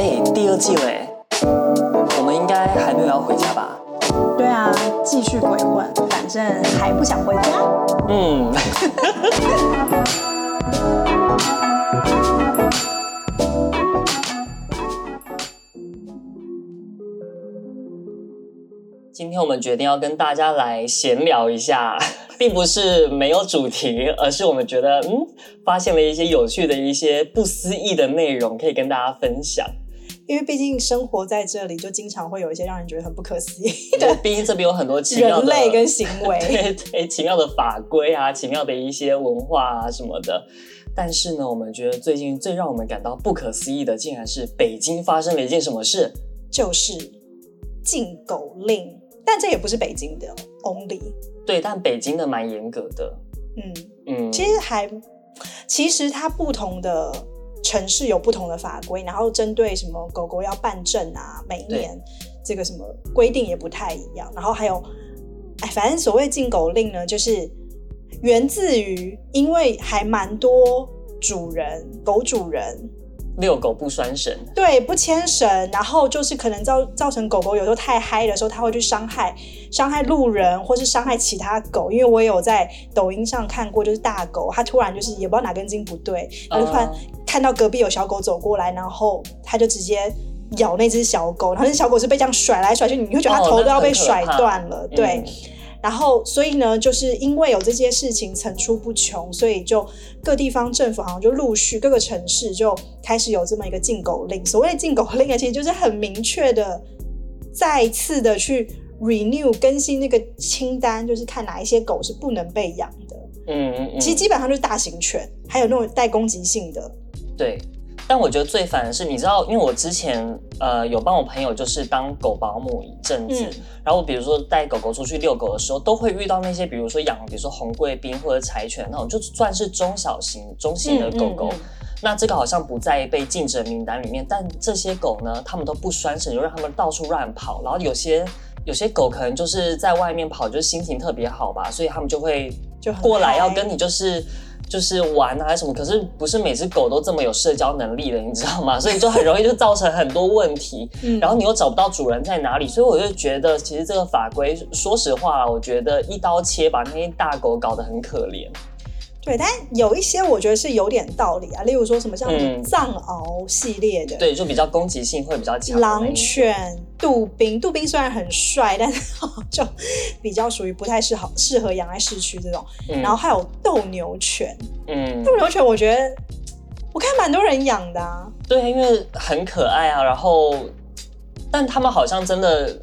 哎，第二季嘞，我们应该还没有要回家吧？对啊，继续鬼混，反正还不想回家。嗯。今天我们决定要跟大家来闲聊一下，并不是没有主题，而是我们觉得，嗯，发现了一些有趣的一些不思议的内容，可以跟大家分享。因为毕竟生活在这里，就经常会有一些让人觉得很不可思议的。毕竟这边有很多 奇妙的人类跟行为，对对，奇妙的法规啊，奇妙的一些文化啊什么的。但是呢，我们觉得最近最让我们感到不可思议的，竟然是北京发生了一件什么事？就是禁狗令。但这也不是北京的 only，对，但北京的蛮严格的，嗯嗯，其实还，其实它不同的城市有不同的法规，然后针对什么狗狗要办证啊，每一年这个什么规定也不太一样，然后还有，哎，反正所谓禁狗令呢，就是源自于因为还蛮多主人狗主人。遛狗不拴绳，对，不牵绳，然后就是可能造造成狗狗有时候太嗨的时候，它会去伤害伤害路人，或是伤害其他狗。因为我也有在抖音上看过，就是大狗，它突然就是也不知道哪根筋不对，它就突然看到隔壁有小狗走过来，然后它就直接咬那只小狗，然后那小狗是被这样甩来甩去，你会觉得它头都要被甩断了，哦、对。嗯然后，所以呢，就是因为有这些事情层出不穷，所以就各地方政府好像就陆续各个城市就开始有这么一个禁狗令。所谓的禁狗令啊，其实就是很明确的，再次的去 renew 更新那个清单，就是看哪一些狗是不能被养的。嗯嗯嗯。其实基本上就是大型犬，还有那种带攻击性的。对。但我觉得最烦的是，你知道，因为我之前呃有帮我朋友就是当狗保姆一阵子，嗯、然后比如说带狗狗出去遛狗的时候，都会遇到那些比如说养比如说红贵宾或者柴犬那种，就算是中小型中型的狗狗，嗯嗯嗯、那这个好像不在被禁止名单里面，但这些狗呢，它们都不拴绳，就让它们到处乱跑，然后有些有些狗可能就是在外面跑，就是心情特别好吧，所以它们就会就过来要跟你就是。就是玩啊还是什么，可是不是每只狗都这么有社交能力的，你知道吗？所以就很容易就造成很多问题，嗯，然后你又找不到主人在哪里，所以我就觉得其实这个法规，说实话，我觉得一刀切把那些大狗搞得很可怜。对，但有一些我觉得是有点道理啊，例如说什么像藏獒系列的，嗯，对，就比较攻击性会比较强。狼犬、杜宾，杜宾虽然很帅，但是 就比较属于不太适合适合养在市区这种。嗯、然后还有斗牛犬，嗯，斗牛犬我觉得我看蛮多人养的啊。对，因为很可爱啊，然后但他们好像真的。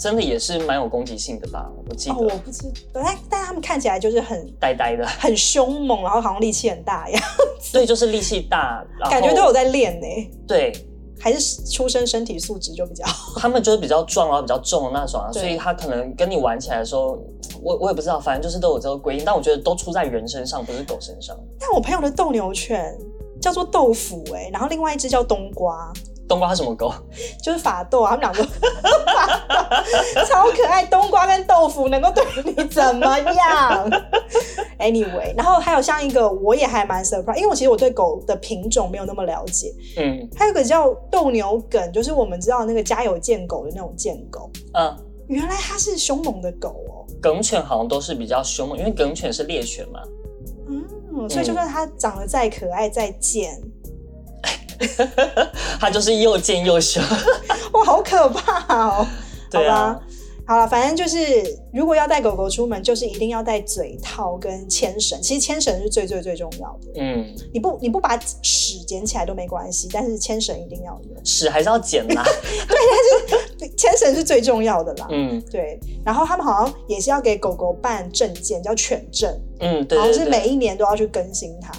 真的也是蛮有攻击性的吧？我记得，哦、我不知道，但但他们看起来就是很呆呆的，很凶猛，然后好像力气很大一样。对，就是力气大，感觉都有在练呢。对，还是出生身体素质就比较好。他们就是比较壮，然后比较重的那种，啊所以他可能跟你玩起来的时候，我我也不知道，反正就是都有这个规定。但我觉得都出在人身上，不是狗身上。但我朋友的斗牛犬叫做豆腐哎，然后另外一只叫冬瓜。冬瓜是什么狗？就是法斗啊，他们两个 超可爱。冬瓜跟豆腐能够对你怎么样？Anyway，然后还有像一个，我也还蛮 surprise，因为我其实我对狗的品种没有那么了解。嗯，还有一个叫斗牛梗，就是我们知道那个家有贱狗的那种贱狗。嗯，原来它是凶猛的狗哦。梗犬好像都是比较凶猛，因为梗犬是猎犬嘛。嗯，所以就算它长得再可爱再贱。他就是又贱又凶，哇，好可怕哦！对啊，好吧，好了，反正就是，如果要带狗狗出门，就是一定要带嘴套跟牵绳。其实牵绳是最最最重要的。嗯，你不你不把屎捡起来都没关系，但是牵绳一定要有。屎还是要捡啦。对，但是牵绳是最重要的啦。嗯，对。然后他们好像也是要给狗狗办证件，叫犬证。嗯，对，对，对。好像是每一年都要去更新它。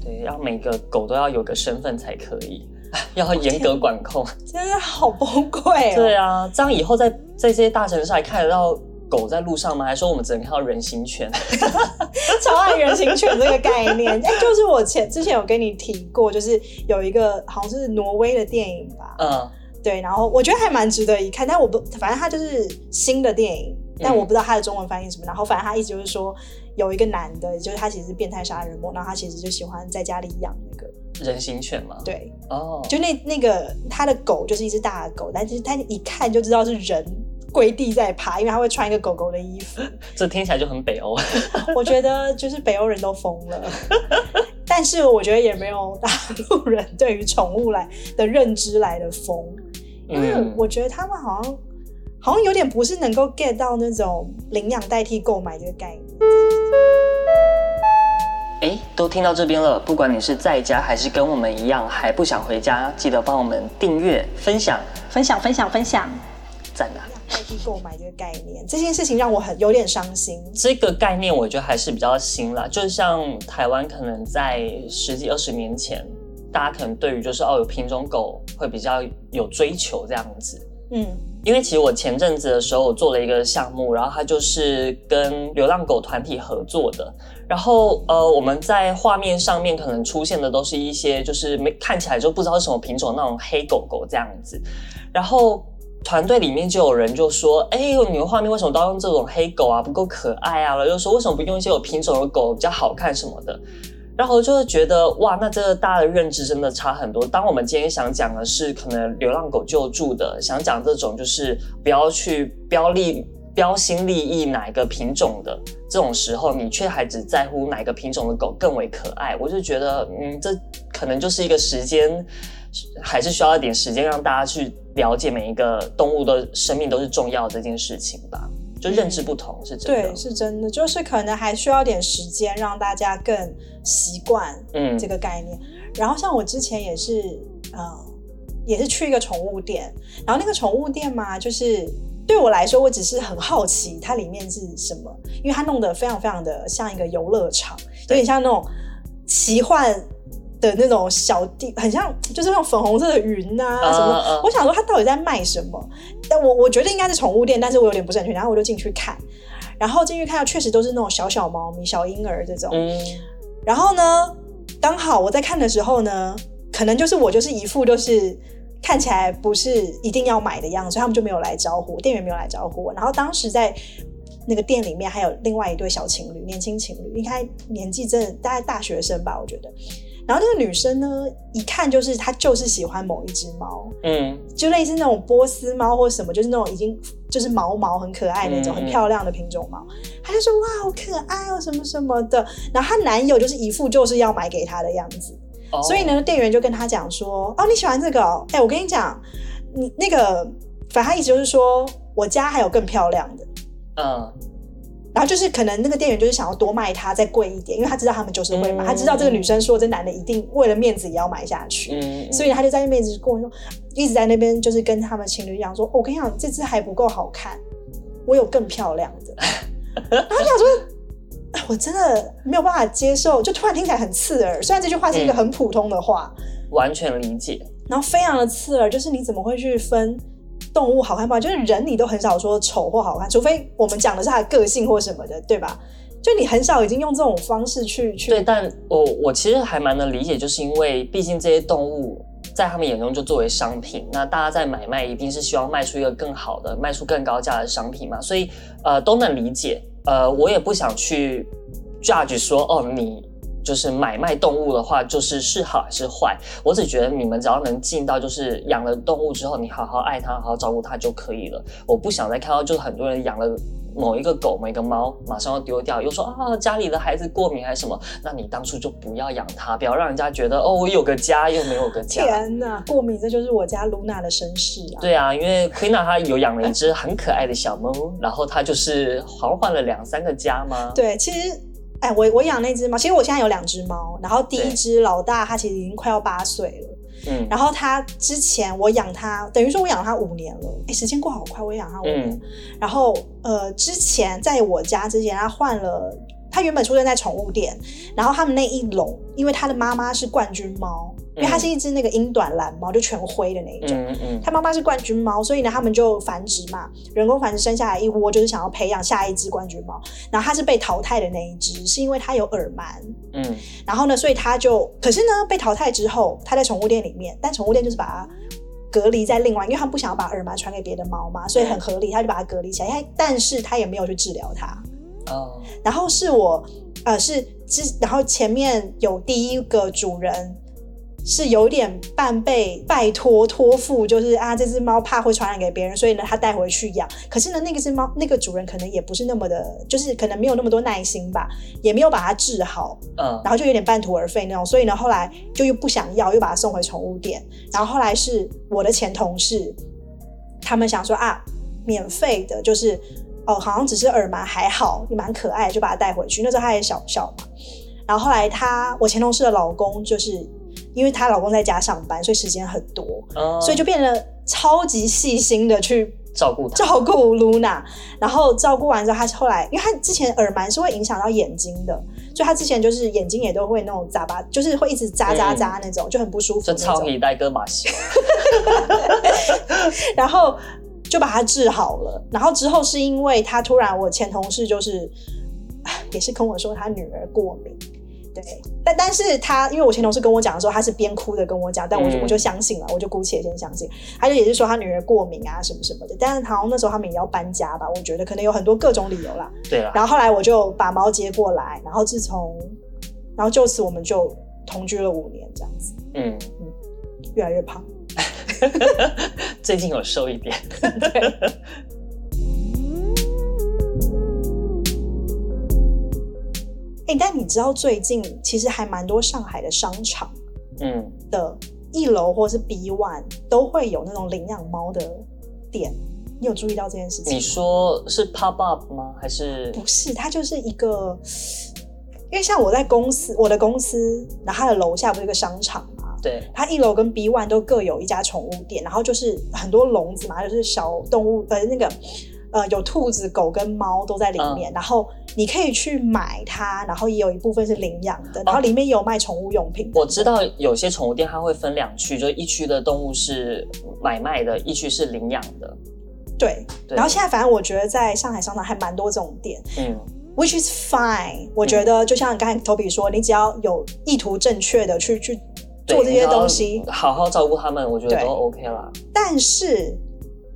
对，要每个狗都要有个身份才可以，要严格管控，真的好崩溃哦。对啊，这样以后在在这些大城市还看得到狗在路上吗？还说我们只能看到人形犬？超爱人形犬这个概念，哎，就是我前之前有跟你提过，就是有一个好像是挪威的电影吧，嗯，对，然后我觉得还蛮值得一看，但我不，反正它就是新的电影。但我不知道它的中文翻译什么，然后反正它意思就是说，有一个男的，就是他其实是变态杀人魔，然后他其实就喜欢在家里养那个人形犬嘛？对，哦，就那那个他的狗就是一只大狗，但是他一看就知道是人跪地在爬，因为他会穿一个狗狗的衣服。这听起来就很北欧。我觉得就是北欧人都疯了，但是我觉得也没有大陆人对于宠物来的认知来的疯，因为我觉得他们好像好像有点不是能够 get 到那种领养代替购买这个概念。哎，都听到这边了，不管你是在家还是跟我们一样还不想回家，记得帮我们订阅、分享、分享、分享、分享，赞的。代替购买这个概念，这件事情让我很有点伤心。这个概念我觉得还是比较新啦，就像台湾可能在十几二十年前，大家可能对于就是哦有品种狗会比较有追求这样子。嗯，因为其实我前阵子的时候，我做了一个项目，然后它就是跟流浪狗团体合作的。然后呃，我们在画面上面可能出现的都是一些就是没看起来就不知道什么品种那种黑狗狗这样子。然后团队里面就有人就说：“哎，你们画面为什么都要用这种黑狗啊？不够可爱啊！”了又说：“为什么不用一些有品种的狗比较好看什么的？”然后就会觉得哇，那这个大家的认知真的差很多。当我们今天想讲的是可能流浪狗救助的，想讲这种就是不要去标立标新立异哪一个品种的这种时候，你却还只在乎哪个品种的狗更为可爱，我就觉得嗯，这可能就是一个时间，还是需要一点时间让大家去了解每一个动物的生命都是重要的这件事情吧。就认知不同、嗯、是真的，对，是真的，就是可能还需要点时间让大家更习惯嗯这个概念。嗯、然后像我之前也是，呃，也是去一个宠物店，然后那个宠物店嘛，就是对我来说，我只是很好奇它里面是什么，因为它弄得非常非常的像一个游乐场，有点像那种奇幻。的那种小地，很像就是那种粉红色的云啊什么。Uh, uh. 我想说他到底在卖什么？但我我觉得应该是宠物店，但是我有点不是很确定。然后我就进去看，然后进去看到确实都是那种小小猫咪、小婴儿这种。嗯。然后呢，刚好我在看的时候呢，可能就是我就是一副就是看起来不是一定要买的样子，所以他们就没有来招呼，店员没有来招呼我。然后当时在那个店里面还有另外一对小情侣，年轻情侣，应该年纪真的大概大学生吧，我觉得。然后那个女生呢，一看就是她就是喜欢某一只猫，嗯，就类似那种波斯猫或什么，就是那种已经就是毛毛很可爱那种、嗯、很漂亮的品种猫，她就说哇好可爱哦什么什么的。然后她男友就是一副就是要买给她的样子，哦、所以呢店员就跟她讲说哦你喜欢这个、哦，哎我跟你讲，你那个反正她意思就是说我家还有更漂亮的，嗯。然后就是可能那个店员就是想要多卖它再贵一点，因为他知道他们就是会买，嗯、他知道这个女生说这男的一定为了面子也要买下去，嗯、所以他就在那边一直跟我说，一直在那边就是跟他们情侣讲说，哦、我跟你讲这只还不够好看，我有更漂亮的。然后他想说，我真的没有办法接受，就突然听起来很刺耳。虽然这句话是一个很普通的话，嗯、完全理解，然后非常的刺耳，就是你怎么会去分？动物好看不好？就是人，你都很少说丑或好看，除非我们讲的是他的个性或什么的，对吧？就你很少已经用这种方式去去。对，但我我其实还蛮能理解，就是因为毕竟这些动物在他们眼中就作为商品，那大家在买卖一定是希望卖出一个更好的、卖出更高价的商品嘛，所以呃都能理解。呃，我也不想去 judge 说哦你。就是买卖动物的话，就是是好还是坏？我只觉得你们只要能尽到，就是养了动物之后，你好好爱它，好好照顾它就可以了。我不想再看到，就是很多人养了某一个狗、某一个猫，马上要丢掉，又说啊家里的孩子过敏还是什么？那你当初就不要养它，不要让人家觉得哦我有个家又没有个家。天哪，过敏这就是我家露娜的身世啊！对啊，因为奎娜她有养了一只很可爱的小猫，然后她就是好像换了两三个家吗？对，其实。哎，我我养那只猫，其实我现在有两只猫，然后第一只老大，它其实已经快要八岁了，嗯，然后它之前我养它，等于说我养它五年了，哎，时间过好快，我也养它五年，嗯、然后呃，之前在我家之前，它换了。它原本出生在宠物店，然后他们那一笼，因为它的妈妈是冠军猫，因为它是一只那个英短蓝猫，就全灰的那一种。嗯嗯。它妈妈是冠军猫，所以呢，他们就繁殖嘛，人工繁殖生下来一窝，就是想要培养下一只冠军猫。然后它是被淘汰的那一只，是因为它有耳螨。嗯。然后呢，所以它就，可是呢，被淘汰之后，它在宠物店里面，但宠物店就是把它隔离在另外，因为他们不想要把耳螨传给别的猫嘛，所以很合理，他就把它隔离起来。但是他也没有去治疗它。Oh. 然后是我，呃，是之，然后前面有第一个主人是有点半被拜托托付，就是啊，这只猫怕会传染给别人，所以呢，他带回去养。可是呢，那个只猫，那个主人可能也不是那么的，就是可能没有那么多耐心吧，也没有把它治好，嗯，然后就有点半途而废那种。所以呢，后来就又不想要，又把它送回宠物店。然后后来是我的前同事，他们想说啊，免费的，就是哦，好像只是耳螨还好，也蛮可爱，就把它带回去。那时候它也小小嘛。然后后来他，我前同事的老公就是。因为她老公在家上班，所以时间很多，嗯、所以就变得超级细心的去照顾照顾露娜。然后照顾完之后，她后来，因为她之前耳螨是会影响到眼睛的，所以她之前就是眼睛也都会那种眨巴，就是会一直眨眨眨那种，嗯、就很不舒服。就超皮带跟马戏。然后就把它治好了。然后之后是因为她突然，我前同事就是也是跟我说她女儿过敏。对，但但是他因为我前同事跟我讲的时候，他是边哭的跟我讲，但我就、嗯、我就相信了，我就姑且先相信。他就也是说他女儿过敏啊什么什么的，但是好像那时候他们也要搬家吧，我觉得可能有很多各种理由啦。对啦。然后后来我就把猫接过来，然后自从，然后就此我们就同居了五年这样子。嗯嗯，越来越胖，最近有瘦一点。对。欸、但你知道最近其实还蛮多上海的商场，嗯，的一楼或是 B one 都会有那种领养猫的店，你有注意到这件事情？你说是 pop up 吗？还是不是？它就是一个，因为像我在公司，我的公司，然后它的楼下不是一个商场嘛？对，它一楼跟 B one 都各有一家宠物店，然后就是很多笼子嘛，就是小动物呃那个。呃，有兔子、狗跟猫都在里面，嗯、然后你可以去买它，然后也有一部分是领养的，然后里面也有卖宠物用品。我知道有些宠物店它会分两区，就一区的动物是买卖的，一区是领养的。对，对然后现在反正我觉得在上海商场还蛮多这种店，嗯，which is fine。我觉得就像刚才 Toby 说，你只要有意图正确的去去做这些东西，好好照顾他们，我觉得都 OK 啦。但是。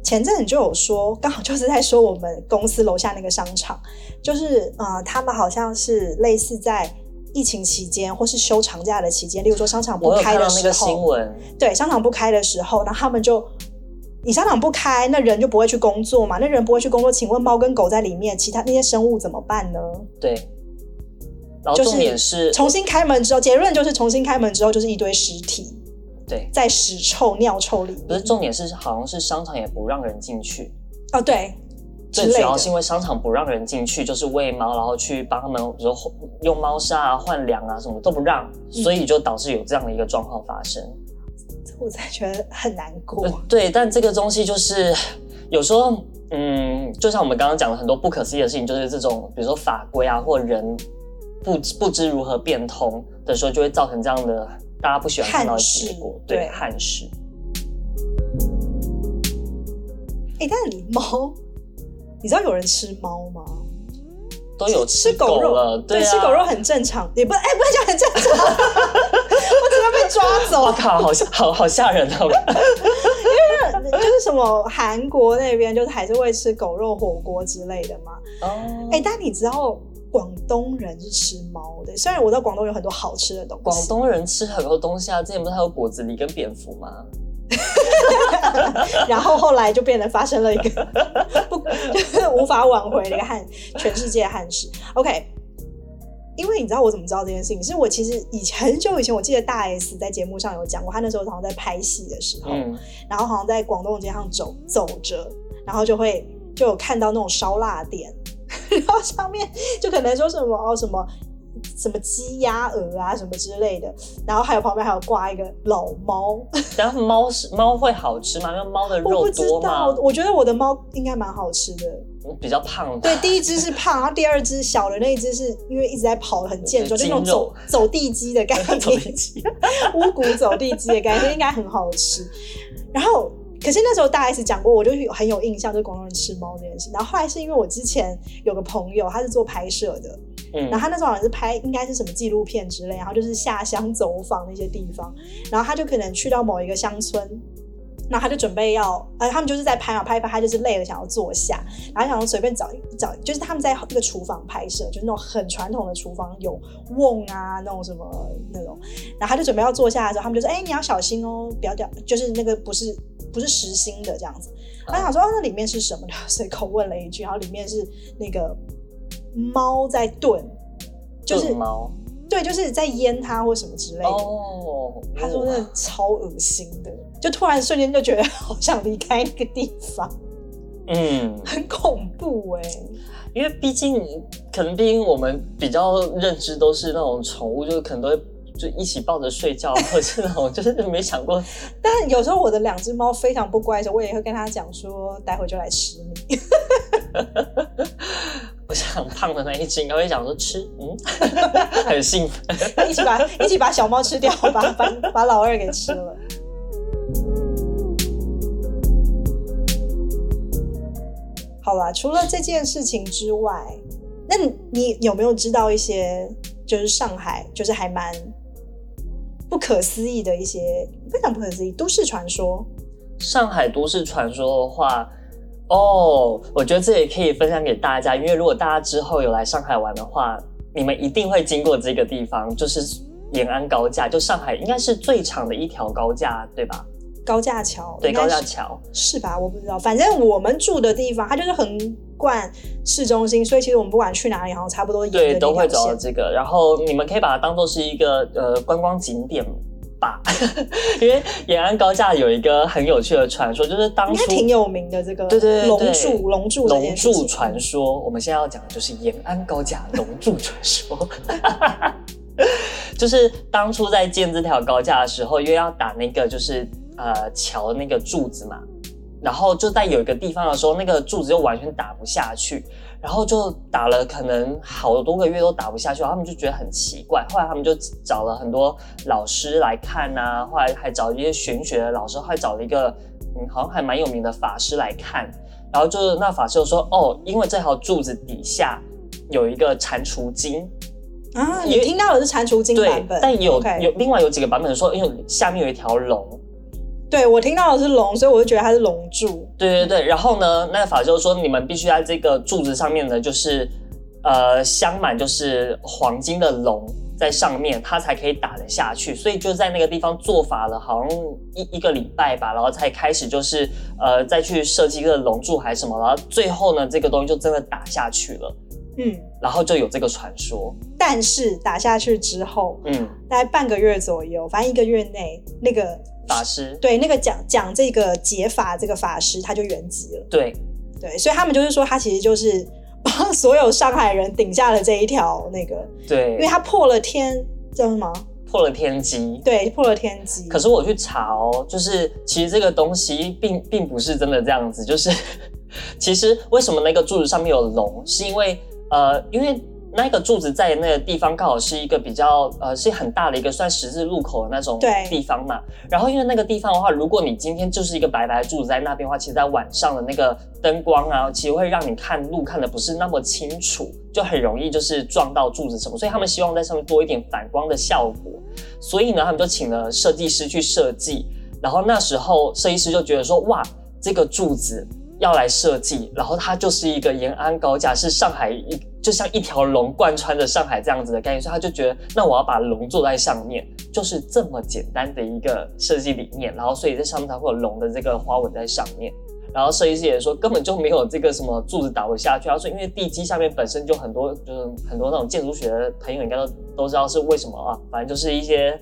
前阵子就有说，刚好就是在说我们公司楼下那个商场，就是呃，他们好像是类似在疫情期间或是休长假的期间，例如说商场不开的时候，那个新闻，对，商场不开的时候，然后他们就，你商场不开，那人就不会去工作嘛，那人不会去工作，请问猫跟狗在里面，其他那些生物怎么办呢？对，然后重点是重新开门之后，结论就是重新开门之后就是一堆尸体。对，在屎臭尿臭里，不是重点是，好像是商场也不让人进去哦。对，最主要是因为商场不让人进去，就是喂猫，然后去帮他们，比如说用猫砂啊、换粮啊，什么都不让，所以就导致有这样的一个状况发生。嗯、我才觉得很难过。对，但这个东西就是有时候，嗯，就像我们刚刚讲的很多不可思议的事情，就是这种，比如说法规啊，或人不不知如何变通的时候，就会造成这样的。大家不喜欢看到的结果，对，憾事。哎、欸，但是猫，你知道有人吃猫吗？都有吃狗肉了，对，吃狗肉很正常，也不哎、欸，不能讲很正常，我只能被抓走。我靠，好吓，好好吓人哦！因为就是什么韩国那边就是还是会吃狗肉火锅之类的嘛。哦，哎，但你知道？广东人是吃猫的，虽然我知道广东有很多好吃的东西。广东人吃很多东西啊，之前不是还有果子狸跟蝙蝠吗？然后后来就变得发生了一个 不就是 无法挽回的一个汉，全世界汉事。OK，因为你知道我怎么知道这件事情？是我其实以前很久以前，我记得大 S 在节目上有讲过，他那时候好像在拍戏的时候，嗯、然后好像在广东街上走走着，然后就会就有看到那种烧腊店。然后上面就可能说什么哦什么什么鸡鸭鹅啊什么之类的，然后还有旁边还有挂一个老猫。然后猫是猫会好吃吗？因为猫的肉多吗？我不知道，我觉得我的猫应该蛮好吃的。比较胖。对，第一只是胖，然后第二只小的那一只是因为一直在跑很健 壮，就那种走走地鸡的感觉，乌骨 走地鸡的感觉应该很好吃。然后。可是那时候大 S 讲过，我就很有印象，就是广东人吃猫这件事。然后后来是因为我之前有个朋友，他是做拍摄的，嗯，然后他那时候好像是拍应该是什么纪录片之类，然后就是下乡走访那些地方，然后他就可能去到某一个乡村，那他就准备要，呃，他们就是在拍嘛，拍一拍，他就是累了，想要坐下，然后想要随便找找，就是他们在一个厨房拍摄，就是那种很传统的厨房，有瓮啊，那种什么那种，然后他就准备要坐下的时候，他们就说，哎、欸，你要小心哦，不要掉，就是那个不是不是实心的这样子。他想说，哦，那里面是什么？随口问了一句，然后里面是那个猫在炖，就是猫。对，就是在腌它或什么之类的。哦，他说那超恶心的，就突然瞬间就觉得好想离开那个地方。嗯，很恐怖哎、欸。因为毕竟，可能毕竟我们比较认知都是那种宠物，就是可能都会就一起抱着睡觉，或者是那种就是没想过。但有时候我的两只猫非常不乖的时候，我也会跟它讲说，待会就来吃你。我想胖的那一只应该会想说吃，嗯，很兴奋，一起把一起把小猫吃掉，把把把老二给吃了。好啦，除了这件事情之外，那你有没有知道一些就是上海就是还蛮不可思议的一些非常不可思议都市传说？上海都市传说的话。哦，oh, 我觉得这也可以分享给大家，因为如果大家之后有来上海玩的话，你们一定会经过这个地方，就是延安高架，就上海应该是最长的一条高架，对吧？高架桥，对，高架桥是吧？我不知道，反正我们住的地方它就是横贯市中心，所以其实我们不管去哪里，好像差不多对都会走到这个。然后你们可以把它当做是一个呃观光景点。因为延安高架有一个很有趣的传说，就是当初挺有名的这个对对对龙柱龙柱龙柱传说。我们现在要讲的就是延安高架龙柱传说，就是当初在建这条高架的时候，因为要打那个就是呃桥那个柱子嘛，然后就在有一个地方的时候，那个柱子就完全打不下去。然后就打了，可能好多个月都打不下去，然后他们就觉得很奇怪。后来他们就找了很多老师来看啊，后来还找一些玄学的老师，还找了一个嗯，好像还蛮有名的法师来看。然后就是那法师就说：“哦，因为这条柱子底下有一个蟾蜍精啊，你听到的是蟾蜍精版本，对，但有 Okay. 有另外有几个版本说，因为下面有一条龙。”对，我听到的是龙，所以我就觉得它是龙柱。对对对，然后呢，那个法师就说，你们必须在这个柱子上面呢，就是呃镶满就是黄金的龙在上面，它才可以打得下去。所以就在那个地方做法了，好像一一个礼拜吧，然后才开始就是呃再去设计一个龙柱还是什么，然后最后呢，这个东西就真的打下去了。嗯，然后就有这个传说。但是打下去之后，嗯，大概半个月左右，反正一个月内那个。法师对那个讲讲这个解法这个法师他就圆寂了。对对，所以他们就是说他其实就是帮所有上海人顶下了这一条那个。对，因为他破了天叫什么？破了天机。对，破了天机。可是我去查哦，就是其实这个东西并并不是真的这样子，就是 其实为什么那个柱子上面有龙，是因为呃因为。那个柱子在那个地方刚好是一个比较呃是很大的一个算十字路口的那种地方嘛。然后因为那个地方的话，如果你今天就是一个白白的柱子在那边的话，其实在晚上的那个灯光啊，其实会让你看路看的不是那么清楚，就很容易就是撞到柱子什么。所以他们希望在上面多一点反光的效果。所以呢，他们就请了设计师去设计。然后那时候设计师就觉得说，哇，这个柱子要来设计，然后它就是一个延安高架，是上海一。就像一条龙贯穿着上海这样子的概念，所以他就觉得，那我要把龙做在上面，就是这么简单的一个设计理念。然后，所以在上面才会有龙的这个花纹在上面。然后设计师也说，根本就没有这个什么柱子倒不下去。他说，因为地基下面本身就很多，就是很多那种建筑学的朋友应该都都知道是为什么啊。反正就是一些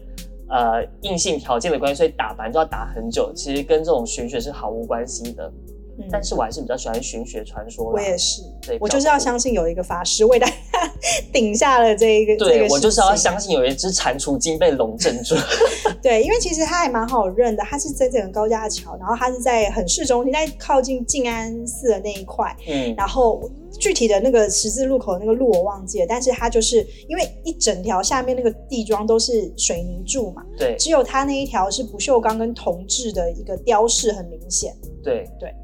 呃硬性条件的关系，所以打板就要打很久。其实跟这种玄学是毫无关系的。嗯、但是我还是比较喜欢玄学传说。我也是，对，我就是要相信有一个法师为大家 顶下了这一个。对，这个我就是要相信有一只蟾蜍精被龙镇住。对，因为其实它还蛮好认的，它是在这个高架桥，然后它是在很市中心，在靠近静安寺的那一块。嗯，然后具体的那个十字路口的那个路我忘记了，但是它就是因为一整条下面那个地桩都是水泥柱嘛，对，只有它那一条是不锈钢跟铜制的一个雕饰很明显。对对。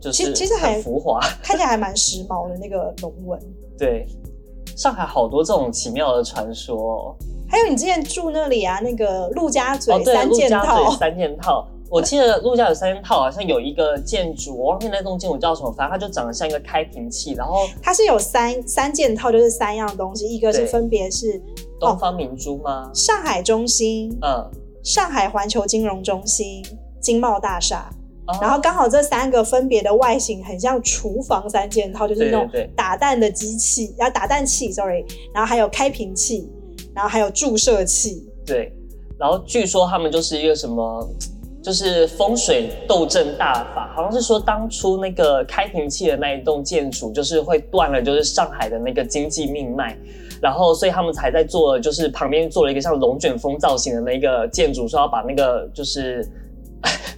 对其实其实很浮华，看起来还蛮时髦的那个龙纹。对，上海好多这种奇妙的传说。还有你之前住那里啊，那个陆家嘴三件套，哦、对，陆家嘴三件套，我记得陆家有三件套，好像有一个建筑，我忘记那栋建筑叫什么，反正它就长得像一个开瓶器，然后它是有三三件套，就是三样东西，一个是分别是东方明珠吗？哦，上海中心，嗯，上海环球金融中心，金茂大厦，哦，然后刚好这三个分别的外形很像厨房三件套，就是那种打蛋的机器，然后打蛋器，sorry，然后还有开瓶器，然后还有注射器，对。然后据说他们就是一个什么，就是风水斗阵大法，好像是说当初那个开瓶器的那一栋建筑，就是会断了，就是上海的那个经济命脉，然后所以他们才在做，就是旁边做了一个像龙卷风造型的那个建筑，说要把那个就是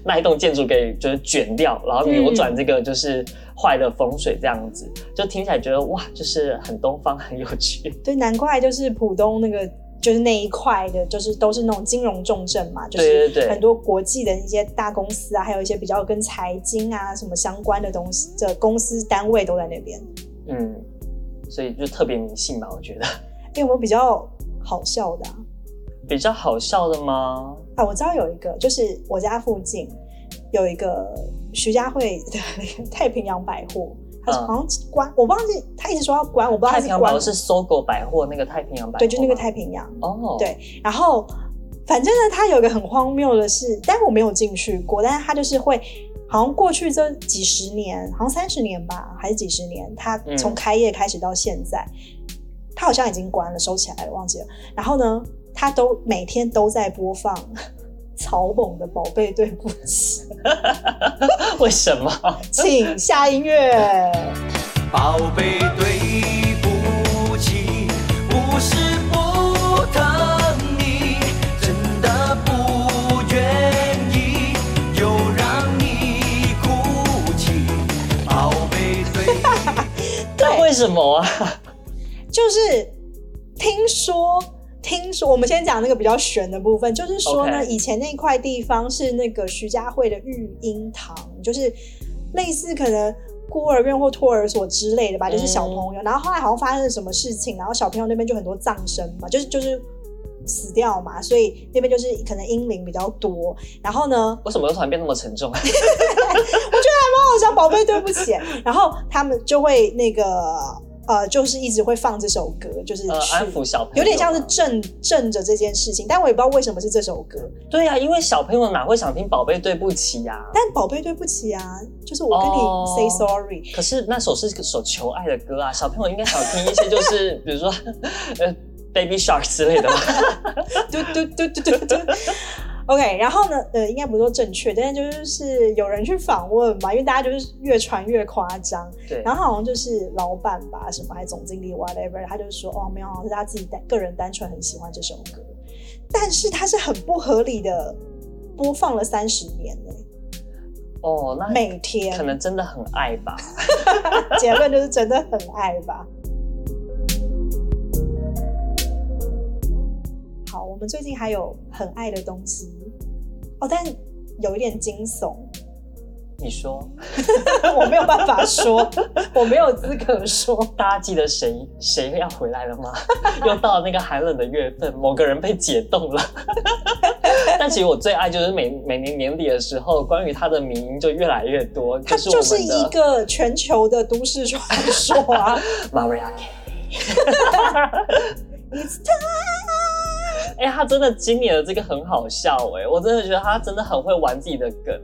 那一栋建筑给就是卷掉，然后扭转这个就是坏的风水这样子，嗯、就听起来觉得哇，就是很东方，很有趣。对，难怪就是浦东那个。就是那一块的，就是都是那种金融重镇嘛，就是很多国际的一些大公司啊，还有一些比较跟财经啊什么相关的东西，的公司单位都在那边。嗯，所以就特别迷信嘛，我觉得。有没有比较好笑的啊？比较好笑的吗？啊，我知道有一个，就是我家附近有一个徐家汇的那个太平洋百货。好像关，我忘记他一直说要关，我不知道他是关。太平洋百货是搜狗百货那个太平洋百货。对，就那个太平洋。哦、oh.。对，然后反正呢，他有一个很荒谬的事，但我没有进去过，但是他就是会，好像过去这几十年，好像三十年吧，还是几十年，他从开业开始到现在，嗯、他好像已经关了，收起来了，忘记了。然后呢，他都每天都在播放。草蜢的宝贝，对不起。为什么？请下音乐。宝贝，对不起，不是不疼你，真的不愿意又让你哭泣。宝贝，对不起。对，为什么啊？就是听说。听说我们先讲那个比较玄的部分，就是说呢.以前那块地方是那个徐家汇的育婴堂，就是类似可能孤儿院或托儿所之类的吧，就是小朋友。嗯、然后后来好像发生了什么事情，然后小朋友那边就很多葬身嘛，就是就是死掉嘛，所以那边就是可能英灵比较多。然后呢，为什么又突然变那么沉重？我觉得还蛮好笑，宝贝，对不起。然后他们就会那个。呃，就是一直会放这首歌，就是、呃、安抚小朋友，有点像是镇镇着这件事情，但我也不知道为什么是这首歌。对呀、啊，因为小朋友哪会想听《宝贝对不起》呀？但《宝贝对不起》啊，就是我跟你 say sorry。可是那首是首求爱的歌啊，小朋友应该想听一些就是比如说呃 Baby Shark 之类的吧。嘟嘟嘟嘟嘟嘟。OK，然后呢，呃，应该不是说正确，但是就是有人去访问嘛，因为大家就是越传越夸张。对。然后好像就是老板吧，什么还总经理 whatever，他就说哦，没有，是他自己单个人单纯很喜欢这首歌，但是他是很不合理的播放了三十年呢。哦，那每天可能真的很爱吧。结论就是真的很爱吧。我们最近还有很爱的东西哦，但有一点惊悚。你说，我没有办法说，我没有资格说。大家记得谁谁要回来了吗？又到了那个寒冷的月份，某个人被解冻了。但其实我最爱就是每每年年底的时候，关于他的名音就越来越多。它就是一个全球的都市传说啊，Mariah It's time. 哎、欸，他真的今年的这个很好笑哎、欸，我真的觉得他真的很会玩自己的梗。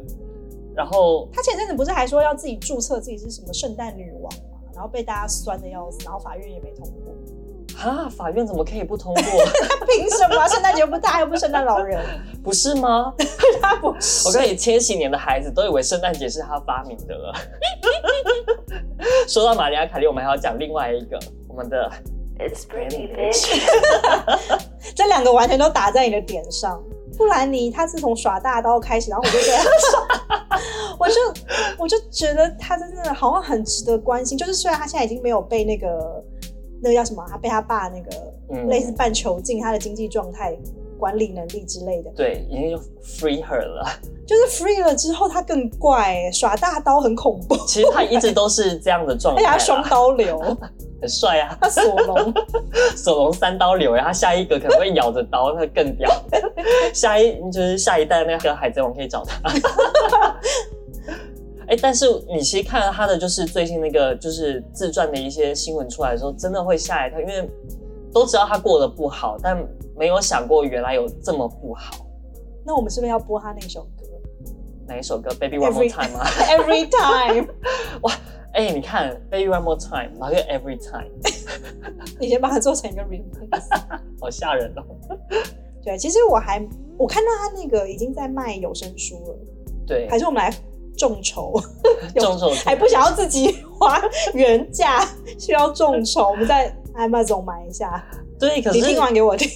然后他前阵子不是还说要自己注册自己是什么圣诞女王嘛，然后被大家酸的要死，然后法院也没通过。啊，法院怎么可以不通过？凭什么？圣诞节又不大，又不是圣诞老人，不是吗？他不是。我跟你千禧年的孩子都以为圣诞节是他发明的了。说到玛丽亚凯莉，我们还要讲另外一个我们的。It's pretty bitch 这两个完全都打在你的点上。布兰妮，她自从耍大刀开始，然后我就觉得，我就我就觉得她真的好像很值得关心。就是虽然她现在已经没有被那个那个叫什么，她被她爸那个类似半囚禁，她的经济状态管理能力之类的。对，已经 free her 了。就是 free 了之后，他更怪，耍大刀很恐怖。其实他一直都是这样的状态，而且他双刀流，很帅啊。他索隆，索隆三刀流，然后他下一个可能会咬着刀，那更屌。下一就是下一代那个海贼王可以找他。哎、欸，但是你其实看了他的就是最近那个就是自传的一些新闻出来的时候，真的会吓一跳，因为都知道他过得不好，但没有想过原来有这么不好。那我们是不是要播他那首歌？哪一首歌？Baby One More Time 吗？Every time。哇，哎、欸，你看 Baby One More Time，然后又 Every Time。你先把它做成一个 remix，好吓人哦。对，其实我还我看到他那个已经在卖有声书了。对，还是我们来众筹，众筹还不想要自己花原价，需要众筹，我们在 Amazon 买一下。对，可是你听完给我听。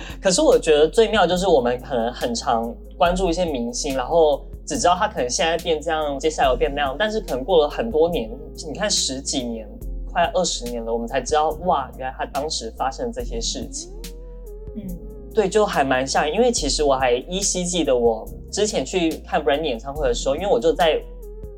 可是我觉得最妙就是我们可能很常关注一些明星，然后只知道他可能现在变这样，接下来又变那样，但是可能过了很多年，你看十几年，快二十年了，我们才知道哇，原来他当时发生这些事情。嗯，对，就还蛮像，因为其实我还依稀记得我之前去看 Brandy 演唱会的时候，因为我就在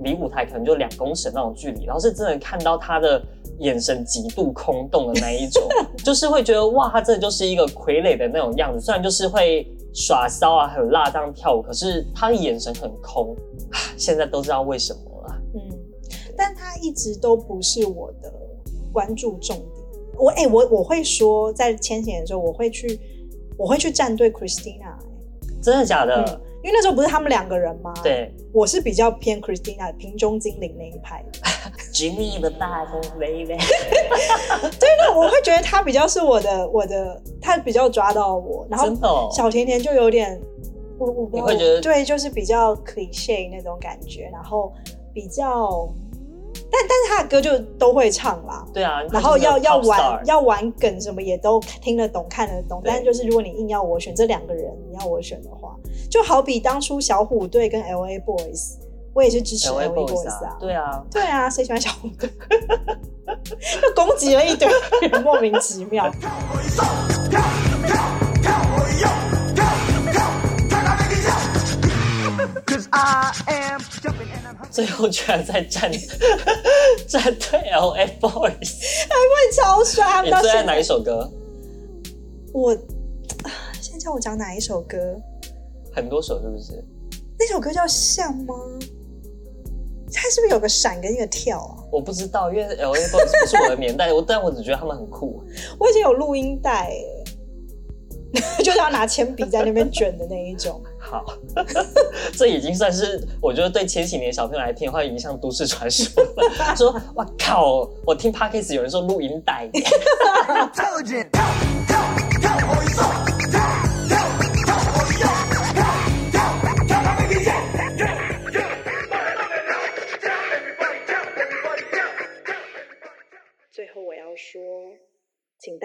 离舞台可能就两公尺那种距离，然后是真的看到他的。眼神极度空洞的那一种，就是会觉得哇，他真的就是一个傀儡的那种样子。虽然就是会耍骚啊，很辣这样跳舞，可是他的眼神很空。现在都知道为什么了。嗯，但他一直都不是我的关注重点。我哎、欸，我我会说，在千禧年的时候，我会去，我会去站队 Christina。真的假的？嗯因为那时候不是他们两个人吗？对，我是比较偏 Christina 瓶中精灵那一派。Jimmy the bad baby。对，那我会觉得他比较是我的，我的，他比较抓到我。然后小甜甜就有点，我我不会觉得，对，就是比较 cliche 那种感觉，然后比较。但但是他的歌就都会唱啦，对啊，然后要要玩要玩梗什么也都听得懂看得懂，但是就是如果你硬要我选这两个人，你要我选的话，就好比当初小虎队跟 LA Boys，我也是支持 LA Boys 啊，对啊，对啊，谁喜欢小虎队？就攻击了一堆人，莫名其妙。最后居然在站站 队 LA Boys，还会超帅。你最爱哪一首歌？我现在叫我讲哪一首歌？很多首是不是？那首歌叫像吗？它是不是有个闪跟一个跳啊？我不知道，因为 LA Boys 不是我的年代，我但我只觉得他们很酷。我以前有录音带。就是要拿铅笔在那边卷的那一种。好，这已经算是我觉得对千禧年小朋友来听的话，已经像都市传说了。说哇靠，我听 Podcast 有人说录音带。最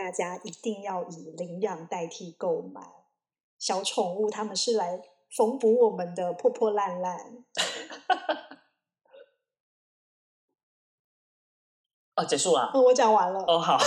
大家一定要以领养代替购买小宠物，他们是来缝补我们的破破烂烂。哦，结束了。嗯，我讲完了。哦，好。